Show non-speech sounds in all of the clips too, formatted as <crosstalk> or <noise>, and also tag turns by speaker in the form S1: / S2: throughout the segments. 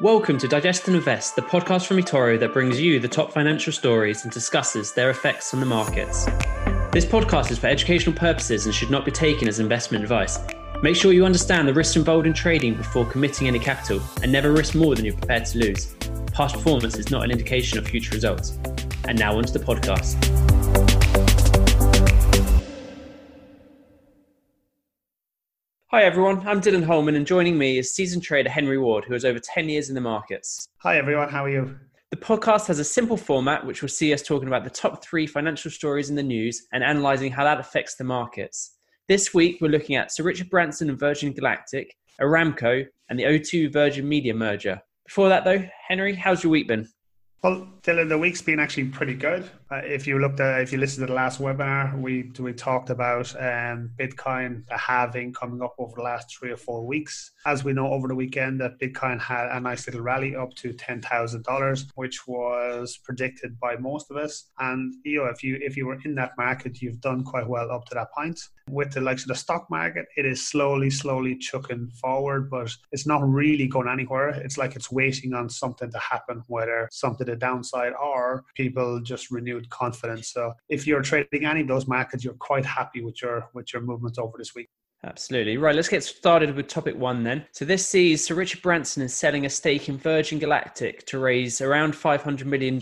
S1: Welcome to Digest and Invest, the podcast from eToro that brings you the top financial stories and discusses their effects on the markets. This podcast is for educational purposes and should not be taken as investment advice. Make sure you understand the risks involved in trading before committing any capital and never risk more than you're prepared to lose. Past performance is not an indication of future results. And now onto the podcast. Hi everyone, I'm Dylan Holman and joining me is seasoned trader Henry Ward, who has over 10 years in the markets.
S2: Hi everyone, how are you?
S1: The podcast has a simple format which will see us talking about the top three financial stories in the news and analysing how that affects the markets. This week, we're looking at Sir Richard Branson and Virgin Galactic, Aramco, and the O2 Virgin Media merger. Before that, though, Henry, how's your week been?
S2: Well, Dylan, the week's been actually pretty good. Uh, if you looked at, if you listened to the last webinar, we we talked about um, Bitcoin, the halving coming up over the last three or four weeks. As we know, over the weekend, that Bitcoin had a nice little rally up to ten thousand dollars, which was predicted by most of us. And you know, if you if you were in that market, you've done quite well up to that point. With the likes of the stock market, it is slowly, slowly chucking forward, but it's not really going anywhere. It's like it's waiting on something to happen, whether something to downside or people just renew confidence. So if you're trading any of those markets, you're quite happy with your with your movements over this week.
S1: Absolutely. Right, let's get started with topic one then. So, this sees Sir Richard Branson is selling a stake in Virgin Galactic to raise around $500 million.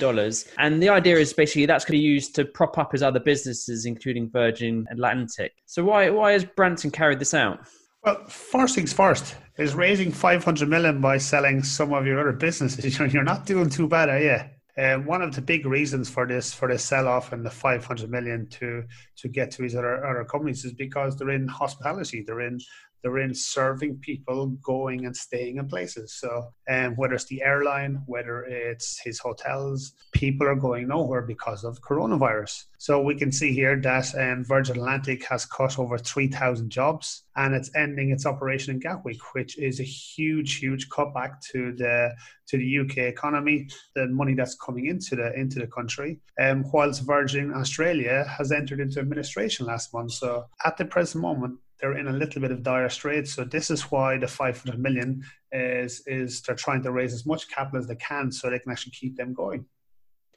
S1: And the idea is basically that's going to be used to prop up his other businesses, including Virgin Atlantic. So, why, why has Branson carried this out?
S2: Well, first things first is raising 500 million by selling some of your other businesses. <laughs> You're not doing too bad, are you? Uh, one of the big reasons for this for the sell off and the 500 million to to get to these other, other companies is because they're in hospitality they're in they're in serving people going and staying in places. So, um, whether it's the airline, whether it's his hotels, people are going nowhere because of coronavirus. So, we can see here that um, Virgin Atlantic has cut over 3,000 jobs and it's ending its operation in Gatwick, which is a huge, huge cutback to the to the UK economy, the money that's coming into the into the country. Um, whilst Virgin Australia has entered into administration last month. So, at the present moment, they're in a little bit of dire straits. So this is why the 500 million is is they're trying to raise as much capital as they can so they can actually keep them going.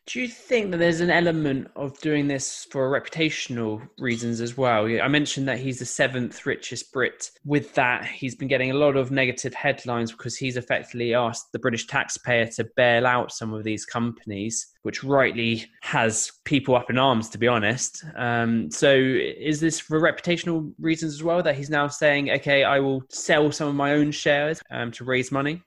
S1: Do you think that there's an element of doing this for reputational reasons as well? I mentioned that he's the seventh richest Brit. With that, he's been getting a lot of negative headlines because he's effectively asked the British taxpayer to bail out some of these companies, which rightly has people up in arms, to be honest. Um, so, is this for reputational reasons as well that he's now saying, okay, I will sell some of my own shares um, to raise money?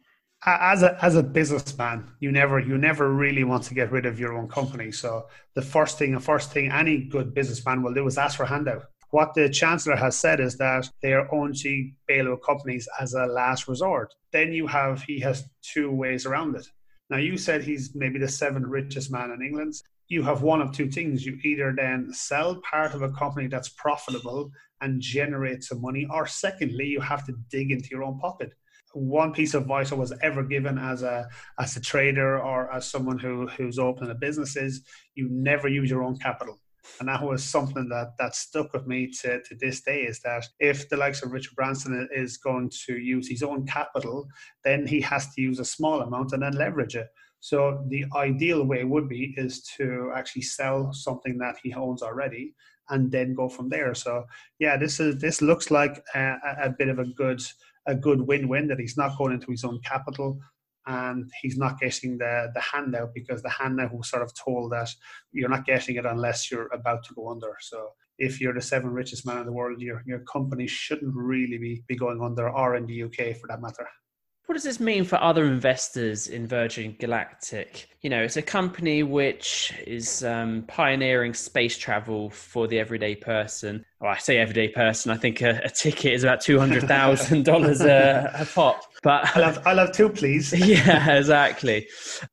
S2: As a as a businessman, you never you never really want to get rid of your own company. So the first thing, the first thing any good businessman will do is ask for a handout. What the chancellor has said is that they are only bail out companies as a last resort. Then you have he has two ways around it. Now you said he's maybe the seventh richest man in England. You have one of two things. You either then sell part of a company that's profitable and generate some money, or secondly, you have to dig into your own pocket one piece of advice I was ever given as a as a trader or as someone who who's opening a business is you never use your own capital. And that was something that that stuck with me to, to this day is that if the likes of Richard Branson is going to use his own capital, then he has to use a small amount and then leverage it. So the ideal way would be is to actually sell something that he owns already and then go from there. So yeah, this is this looks like a, a bit of a good a good win-win that he's not going into his own capital and he's not getting the the handout because the handout was sort of told that you're not getting it unless you're about to go under. So if you're the seventh richest man in the world, your your company shouldn't really be, be going under or in the UK for that matter.
S1: What does this mean for other investors in Virgin Galactic? You know, it's a company which is um, pioneering space travel for the everyday person. Well, I say everyday person. I think a, a ticket is about two hundred thousand dollars a pop.
S2: But I'll have, I'll have two, please. <laughs>
S1: yeah, exactly.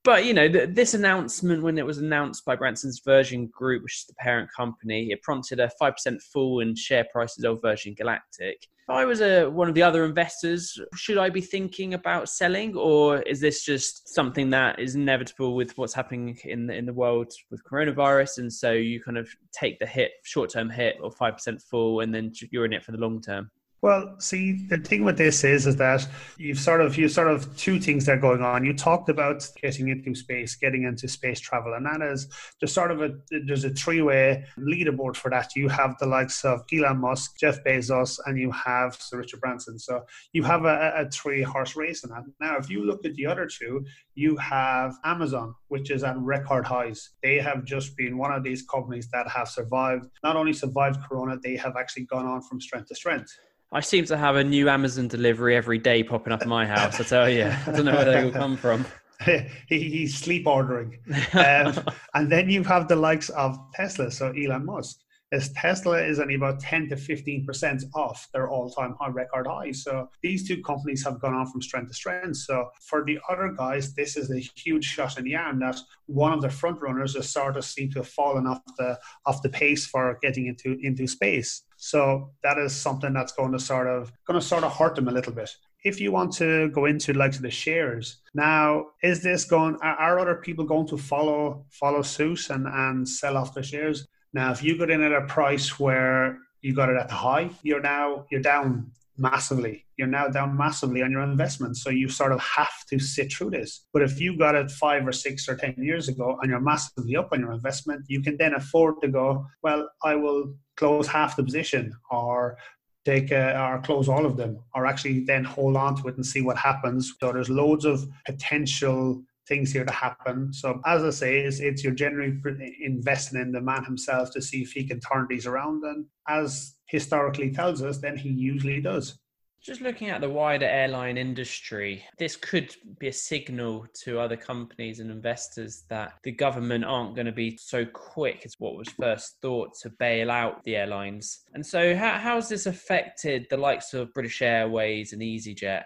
S1: But you know, th- this announcement, when it was announced by Branson's Virgin Group, which is the parent company, it prompted a five percent fall in share prices of Virgin Galactic. If I was a one of the other investors, should I be thinking about selling, or is this just something that is inevitable with what's happening in the, in the world with coronavirus, and so you kind of take the hit, short term hit, or five percent fall, and then you're in it for the long term?
S2: Well, see, the thing with this is, is that you've sort of, you sort of two things that are going on. You talked about getting into space, getting into space travel, and that is there's sort of a there's a three way leaderboard for that. You have the likes of Elon Musk, Jeff Bezos, and you have Sir Richard Branson. So you have a, a three horse race in that. Now, if you look at the other two, you have Amazon, which is at record highs. They have just been one of these companies that have survived, not only survived Corona, they have actually gone on from strength to strength.
S1: I seem to have a new Amazon delivery every day popping up in my house. I tell you, I don't know where they will come from. <laughs>
S2: he, he's sleep ordering. <laughs> Um, and then you have the likes of Tesla, so Elon Musk. As Tesla is only about 10 to 15% off their all time high record high. So these two companies have gone on from strength to strength. So for the other guys, this is a huge shot in the arm that one of the front runners has sort of seemed to have fallen off the off the pace for getting into into space. So that is something that's going to sort of going to sort of hurt them a little bit. If you want to go into like the shares now, is this going? Are, other people going to follow follow suit and and sell off the shares? Now, if you got in at a price where you got it at the high, you're now you're down massively. You're now down massively on your investment. So you sort of have to sit through this. But if you got it five or six or 10 years ago and you're massively up on your investment, you can then afford to go, well, I will close half the position or take uh, or close all of them or actually then hold on to it and see what happens. So there's loads of potential things here to happen. So as I say, it's, it's you're generally investing in the man himself to see if he can turn these around. And as historically tells us, then he usually does.
S1: Just looking at the wider airline industry, this could be a signal to other companies and investors that the government aren't going to be so quick as what was first thought to bail out the airlines. And so, how, how has this affected the likes of British Airways and EasyJet?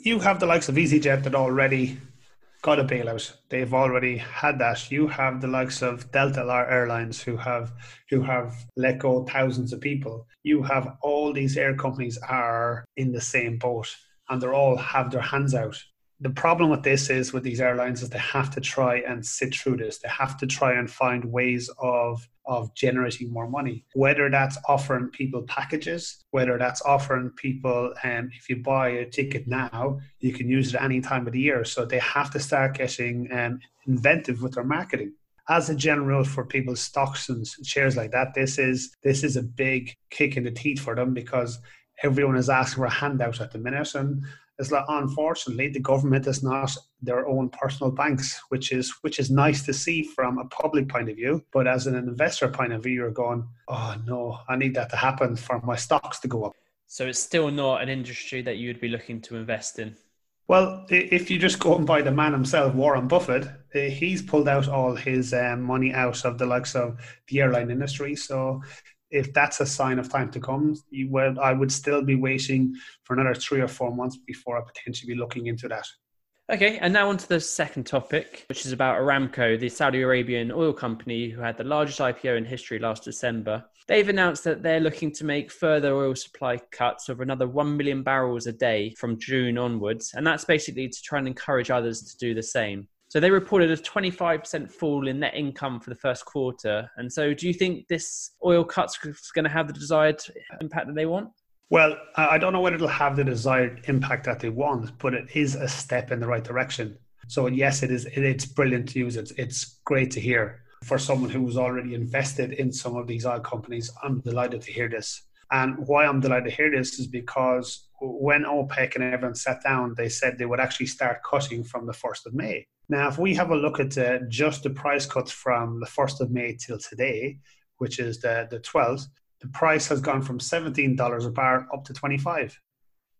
S2: You have the likes of EasyJet that already got a bailout. They've already had that. You have the likes of Delta Airlines who have who have let go thousands of people. You have all these air companies are in the same boat and they're all have their hands out the problem with this is with these airlines is they have to try and sit through this. They have to try and find ways of of generating more money. Whether that's offering people packages, whether that's offering people, um, if you buy a ticket now, you can use it any time of the year. So they have to start getting um, inventive with their marketing as a general for people's stocks and shares like that this is this is a big kick in the teeth for them because everyone is asking for a handout at the minute and is that unfortunately the government is not their own personal banks, which is which is nice to see from a public point of view. But as an investor point of view, you're going, oh no, I need that to happen for my stocks to go up.
S1: So it's still not an industry that you'd be looking to invest in.
S2: Well, if you just go and buy the man himself, Warren Buffett, eh, he's pulled out all his um, money out of the likes of the airline industry. So if that's a sign of time to come, you would, I would still be waiting for another three or four months before I potentially be looking into that.
S1: Okay, and now on to the second topic, which is about Aramco, the Saudi Arabian oil company who had the largest IPO in history last December. They've announced that they're looking to make further oil supply cuts of another 1 million barrels a day from June onwards, and that's basically to try and encourage others to do the same. So they reported a 25% fall in net income for the first quarter. And so do you think this oil cuts is going to have the desired impact that they want?
S2: Well, I don't know whether it'll have the desired impact that they want, but it is a step in the right direction. So yes, it is. It's brilliant to use. It's it's great to hear for someone who was already invested in some of these oil companies. I'm delighted to hear this. And why I'm delighted to hear this is because when OPEC and everyone sat down, they said they would actually start cutting from the 1st of May. Now, if we have a look at uh, just the price cuts from the 1st of May till today, which is the, the 12th, the price has gone from $17 a barrel up to 25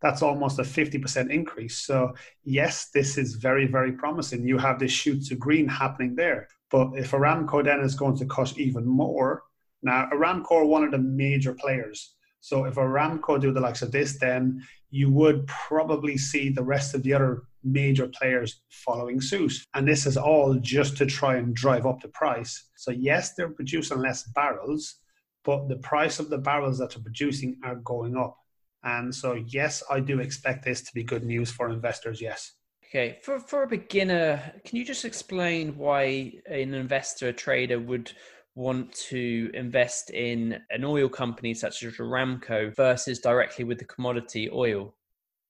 S2: that's almost a 50% increase. So, yes, this is very, very promising. You have this shoot to green happening there. But if Aramco then is going to cut even more, now Aramco are one of the major players. So if Aramco do the likes of this, then you would probably see the rest of the other major players following suit. And this is all just to try and drive up the price. So yes, they're producing less barrels, but the price of the barrels that they're producing are going up. And so yes, I do expect this to be good news for investors, yes.
S1: Okay, for for a beginner, can you just explain why an investor, a trader would want to invest in an oil company such as Aramco versus directly with the commodity oil?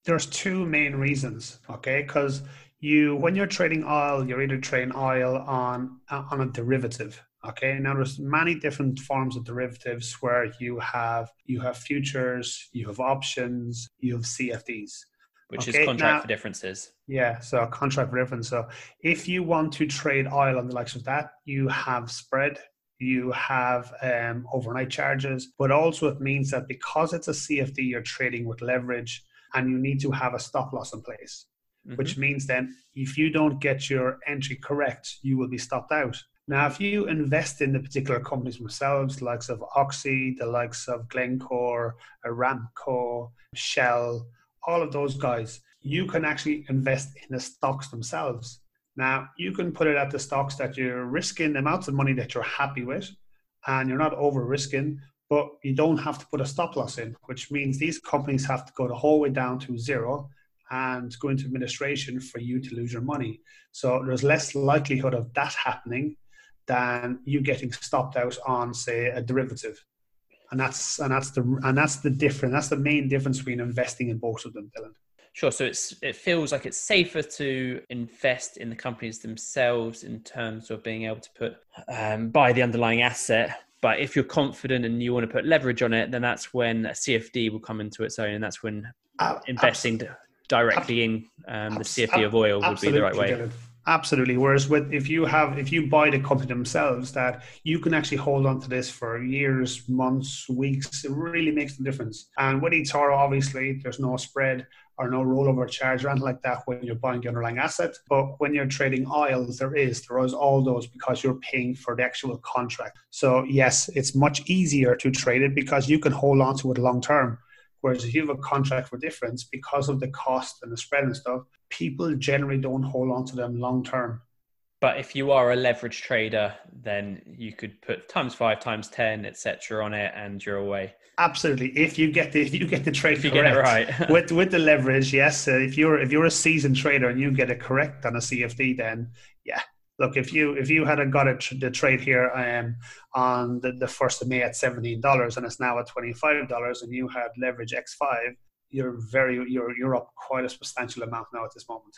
S2: There's two main reasons, okay? Because you, when you're trading oil, you're either trading oil on on a derivative, okay now there's many different forms of derivatives where you have you have futures you have options you have cfds
S1: which okay, is contract now, for differences.
S2: Yeah, so contract for difference. So if you want to trade oil on the likes of that, you have spread, you have um, overnight charges, but also it means that because it's a CFD, you're trading with leverage and you need to have a stop loss in place, mm-hmm. which means then if you don't get your entry correct, you will be stopped out. Now, if you invest in the particular companies themselves, the likes of Oxy, the likes of Glencore, Aramco, Shell, all of those guys, you can actually invest in the stocks themselves. Now, you can put it at the stocks that you're risking the amounts of money that you're happy with, and you're not over risking, but you don't have to put a stop loss in, which means these companies have to go the whole way down to zero and go into administration for you to lose your money. So there's less likelihood of that happening than you getting stopped out on, say, a derivative and that's and that's the and that's the difference. That's the main difference between investing in both of them, Dylan.
S1: Sure. So it's it feels like it's safer to invest in the companies themselves in terms of being able to put um, buy the underlying asset. But if you're confident and you want to put leverage on it, then that's when a CFD will come into its own, and that's when uh, investing directly in um, the CFD of oil would be the right way. Dylan.
S2: Absolutely. Whereas with if you have if you buy the company themselves, that you can actually hold on to this for years, months, weeks. It really makes a difference. And with eToro, obviously, there's no spread or no rollover charge or anything like that when you're buying the underlying asset. But when you're trading oils, there is there is all those because you're paying for the actual contract. So yes, it's much easier to trade it because you can hold on to it long term. Whereas if you have a contract for difference, because of the cost and the spread and stuff, people generally don't hold on to them long term.
S1: But if you are a leverage trader, then you could put times five, times ten, etc. on it, and you're away.
S2: Absolutely. If you get the if you get the trade
S1: if you
S2: correct,
S1: right <laughs>
S2: with with the leverage, yes. Uh, if you're if you're a seasoned trader and you get it correct on a CFD, then yeah, look if you if you had got a tr- the trade here um, on the, the first of May at seventeen dollars and it's now at twenty five dollars and you had leverage X five, you're very you're you're up quite a substantial amount now at this moment.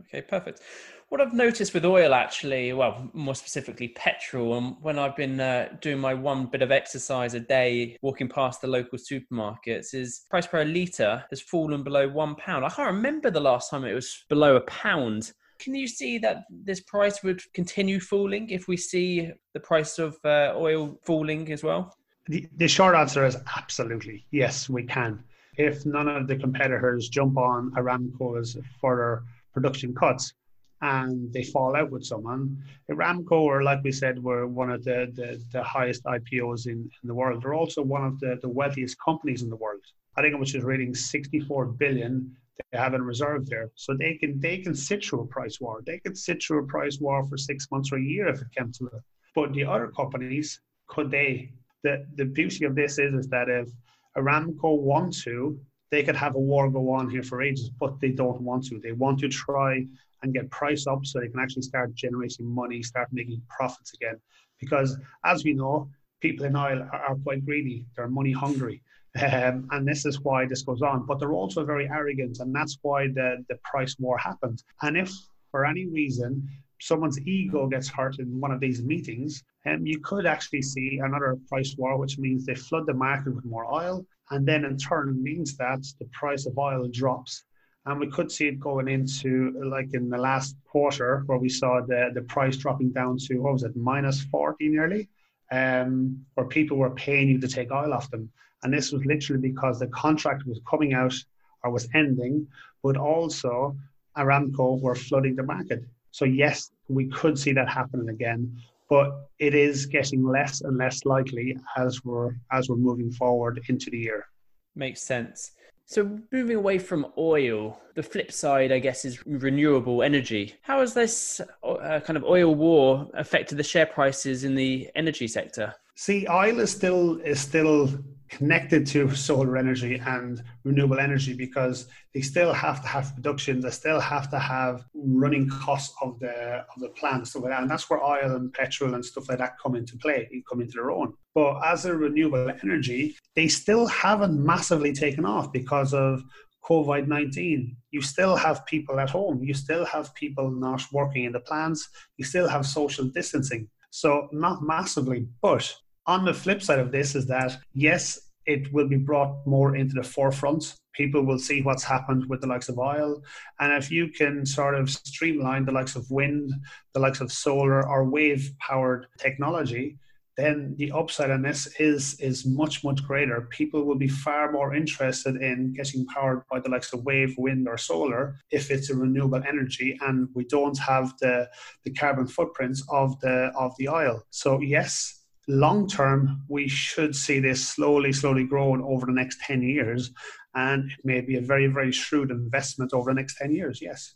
S1: Okay, perfect. What I've noticed with oil, actually, well, more specifically petrol, and when I've been uh, doing my one bit of exercise a day, walking past the local supermarkets, is price per litre has fallen below one pound. I can't remember the last time it was below a pound. Can you see that this price would continue falling if we see the price of uh, oil falling as well?
S2: The, the short answer is absolutely yes, we can. If none of the competitors jump on Aramco's further production cuts and they fall out with someone, Aramco, or like we said, were one of the, the, the highest IPOs in, in the world. They're also one of the, the wealthiest companies in the world. I think it was just rating 64 billion they have in reserve there. So they can they can sit through a price war. They could sit through a price war for six months or a year if it came to it. But the other companies, could they? The the beauty of this is, is that if Aramco want to, they could have a war go on here for ages, but they don't want to. They want to try and get price up so they can actually start generating money, start making profits again. Because as we know, people in oil are, are quite greedy. They're money hungry. Um, and this is why this goes on. But they're also very arrogant, and that's why the, the price war happens. And if for any reason someone's ego gets hurt in one of these meetings, um, you could actually see another price war, which means they flood the market with more oil, and then in turn means that the price of oil drops. And we could see it going into like in the last quarter where we saw the, the price dropping down to what was it, minus 40 nearly, um, where people were paying you to take oil off them. And this was literally because the contract was coming out or was ending, but also Aramco were flooding the market. So, yes, we could see that happening again, but it is getting less and less likely as we're as we're moving forward into the year.
S1: Makes sense. So, moving away from oil, the flip side, I guess, is renewable energy. How has this uh, kind of oil war affected the share prices in the energy sector?
S2: See, oil is still is still connected to solar energy and renewable energy because they still have to have production, they still have to have running costs of the of the plant stuff like that. And that's where oil and petrol and stuff like that come into play, come into their own. But as a renewable energy, they still haven't massively taken off because of COVID 19. You still have people at home. You still have people not working in the plants. You still have social distancing. So, not massively. But on the flip side of this is that, yes, it will be brought more into the forefront. People will see what's happened with the likes of oil. And if you can sort of streamline the likes of wind, the likes of solar or wave powered technology, then the upside on this is is much much greater. People will be far more interested in getting powered by the likes of wave, wind, or solar if it's a renewable energy, and we don't have the the carbon footprints of the of the oil. So yes, long term we should see this slowly slowly growing over the next ten years, and it may be a very very shrewd investment over the next ten years. Yes.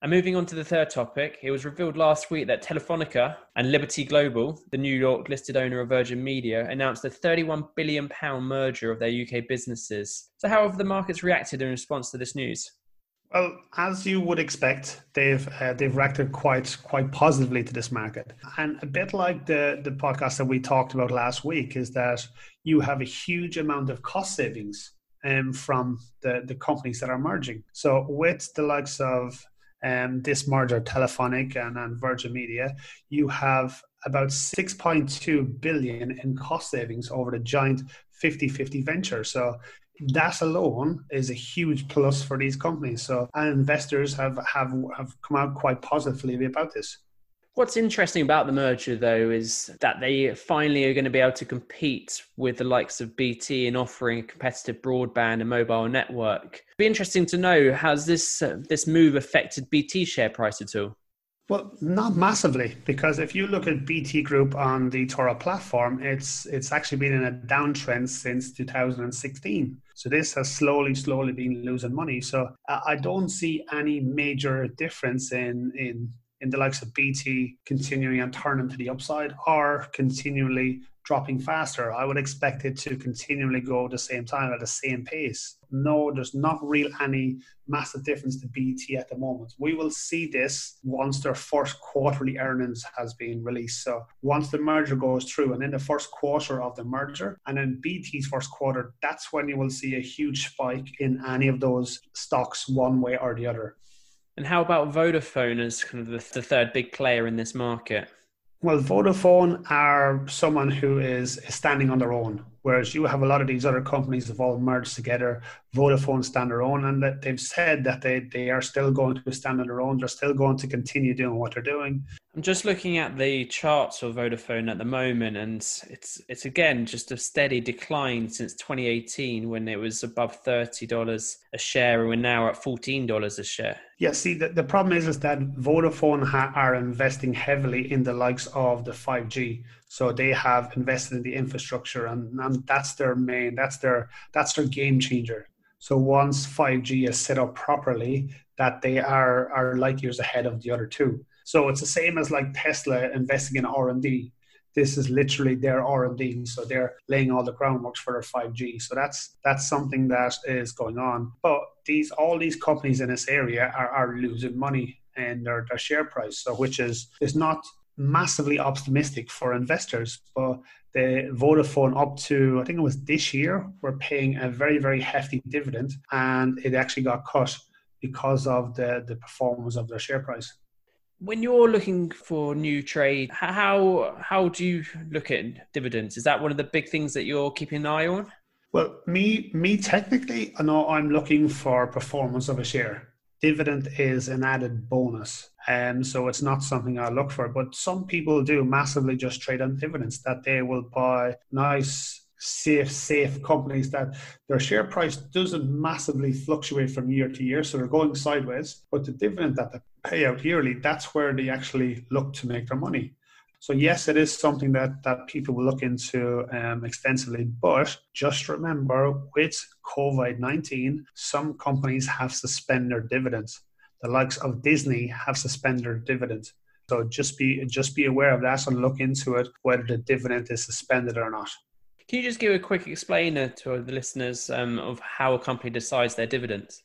S1: And moving on to the third topic, it was revealed last week that Telefonica and Liberty Global, the New York listed owner of Virgin Media, announced a 31 billion pound merger of their UK businesses. So, how have the markets reacted in response to this news?
S2: Well, as you would expect, they've uh, they've reacted quite quite positively to this market, and a bit like the the podcast that we talked about last week is that you have a huge amount of cost savings um, from the the companies that are merging. So with the likes of um, this merger, Telefonica and, and Virgin Media, you have about 6.2 billion in cost savings over the giant 50-50 venture. So that alone is a huge plus for these companies. So and investors have have have come out quite positively about this.
S1: What's interesting about the merger, though, is that they finally are going to be able to compete with the likes of BT in offering a competitive broadband and mobile network. It'd be interesting to know has this uh, this move affected BT share price at all?
S2: Well, not massively, because if you look at BT Group on the eToro platform, it's it's actually been in a downtrend since 2016. So this has slowly, slowly been losing money. So I don't see any major difference in in in the likes of BT continuing and turning to the upside or continually dropping faster. I would expect it to continually go the same time at the same pace. No, there's not real any massive difference to BT at the moment. We will see this once their first quarterly earnings has been released. So once the merger goes through and in the first quarter of the merger and then BT's first quarter, that's when you will see a huge spike in any of those stocks one way or the other.
S1: And how about Vodafone as kind of the, the third big player in this market?
S2: Well, Vodafone are someone who is standing on their own, whereas you have a lot of these other companies have all merged together. Vodafone stand their own, and that they've said that they, they are still going to stand on their own. They're still going to continue doing what they're doing.
S1: I'm just looking at the charts of Vodafone at the moment, and it's it's again just a steady decline since 2018 when it was above thirty dollars a share, and we're now at fourteen dollars a share.
S2: Yeah, see, the, the problem is is that Vodafone ha- are investing heavily in the likes of the 5G. So they have invested in the infrastructure, and, and that's their main, that's their that's their game changer. So once 5G is set up properly, that they are are light years ahead of the other two. So it's the same as like Tesla investing in R and D. This is literally their R and D, so they're laying all the groundwork for their five G. So that's that's something that is going on. But these all these companies in this area are, are losing money in their, their share price, so which is is not massively optimistic for investors. But the Vodafone up to I think it was this year were paying a very very hefty dividend, and it actually got cut because of the the performance of their share price.
S1: When you're looking for new trade, how how do you look at dividends? Is that one of the big things that you're keeping an eye on?
S2: Well, me me technically, I know I'm looking for performance of a share. Dividend is an added bonus, um, so it's not something I look for. But some people do massively just trade on dividends that they will buy nice safe, safe companies that their share price doesn't massively fluctuate from year to year. So they're going sideways, but the dividend that they pay out yearly, that's where they actually look to make their money. So yes, it is something that, that people will look into um, extensively, but just remember with COVID-19, some companies have suspended their dividends. The likes of Disney have suspended their dividends. So just be just be aware of that and look into it whether the dividend is suspended or not.
S1: Can you just give a quick explainer to the listeners um, of how a company decides their dividends?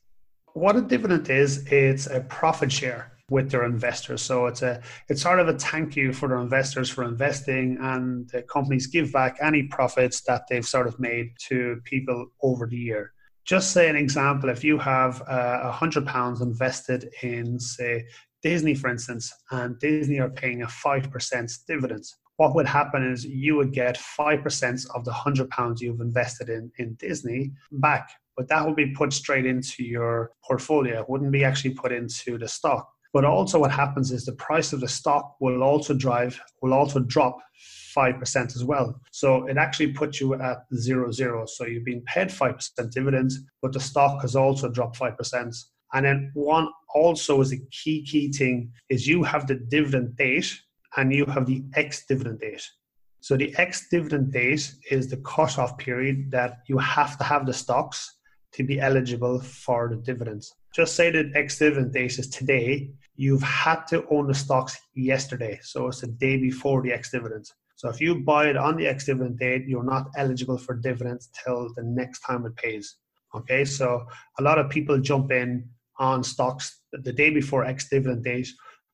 S2: What a dividend is, it's a profit share with their investors. So it's a it's sort of a thank you for their investors for investing, and the companies give back any profits that they've sort of made to people over the year. Just say an example: if you have uh, a uh, hundred pounds invested in, say, Disney, for instance, and Disney are paying a five percent dividend. What would happen is you would get five percent of the hundred pounds you've invested in in Disney back but that would be put straight into your portfolio. It wouldn't be actually put into the stock. But also, what happens is the price of the stock will also drive, will also drop 5% as well. So it actually puts you at zero zero. So you've been paid 5% dividends, but the stock has also dropped 5%. And then one also is a key, key thing is you have the dividend date and you have the ex dividend date. So the ex dividend date is the cutoff period that you have to have the stocks to be eligible for the dividends. Just say that ex dividend date is today, you've had to own the stocks yesterday. So it's the day before the ex dividends. So if you buy it on the ex dividend date, you're not eligible for dividends till the next time it pays. Okay, so a lot of people jump in on stocks the day before ex dividend date,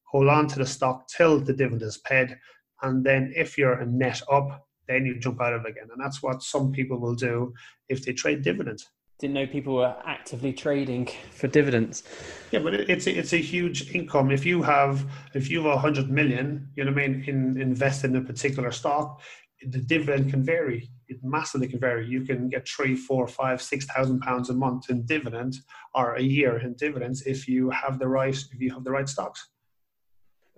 S2: hold on to the stock till the dividend is paid, and then if you're a net up, then you jump out of it again. And that's what some people will do if they trade dividends
S1: didn't know people were actively trading for dividends.
S2: Yeah, but it's a, it's a huge income. If you have if you have a hundred million, you know what I mean, in invested in a particular stock, the dividend can vary. It massively can vary. You can get three, four, five, six thousand pounds a month in dividend or a year in dividends if you have the right if you have the right stocks.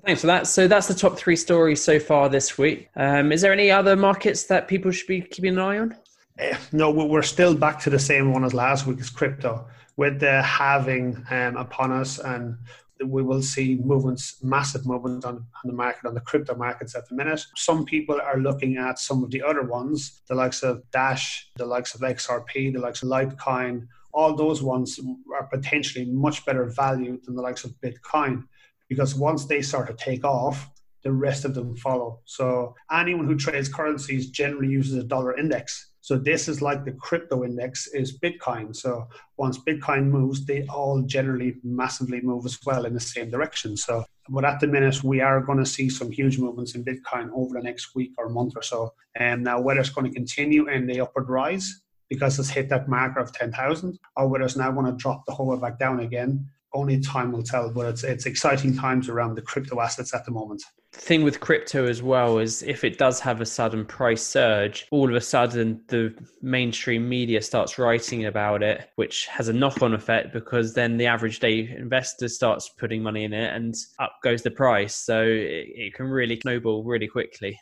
S1: Thanks for that. So that's the top three stories so far this week. Um, is there any other markets that people should be keeping an eye on?
S2: Eh, no, we're still back to the same one as last week, is crypto. With the halving um, upon us, and we will see movements, massive movements on, on the market, on the crypto markets at the minute. Some people are looking at some of the other ones, the likes of Dash, the likes of XRP, the likes of Litecoin. All those ones are potentially much better value than the likes of Bitcoin because once they start to take off, the rest of them follow. So anyone who trades currencies generally uses a dollar index so this is like the crypto index is Bitcoin. So once Bitcoin moves, they all generally massively move as well in the same direction. So but at the minute we are going to see some huge movements in Bitcoin over the next week or month or so. And now whether it's going to continue in the upward rise because it's hit that marker of 10,000 or whether it's now going to drop the whole way back down again only time will tell. But it's it's exciting times around the crypto assets at the moment.
S1: Thing with crypto as well is if it does have a sudden price surge, all of a sudden the mainstream media starts writing about it, which has a knock-on effect because then the average day investor starts putting money in it, and up goes the price. So it, it can really snowball really quickly.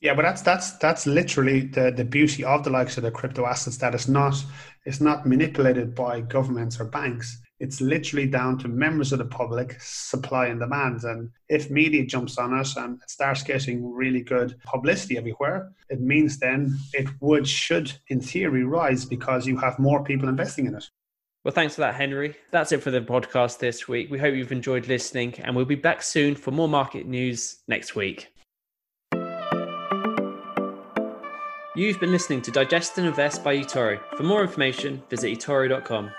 S2: Yeah, but that's that's that's literally the, the beauty of the likes of the crypto assets that it's not it's not manipulated by governments or banks it's literally down to members of the public, supply and demand. And if media jumps on it and it starts getting really good publicity everywhere, it means then it would, should, in theory, rise because you have more people investing in it.
S1: Well, thanks for that, Henry. That's it for the podcast this week. We hope you've enjoyed listening, and we'll be back soon for more market news next week. You've been listening to Digest and Invest by eToro. For more information, visit eToro.com.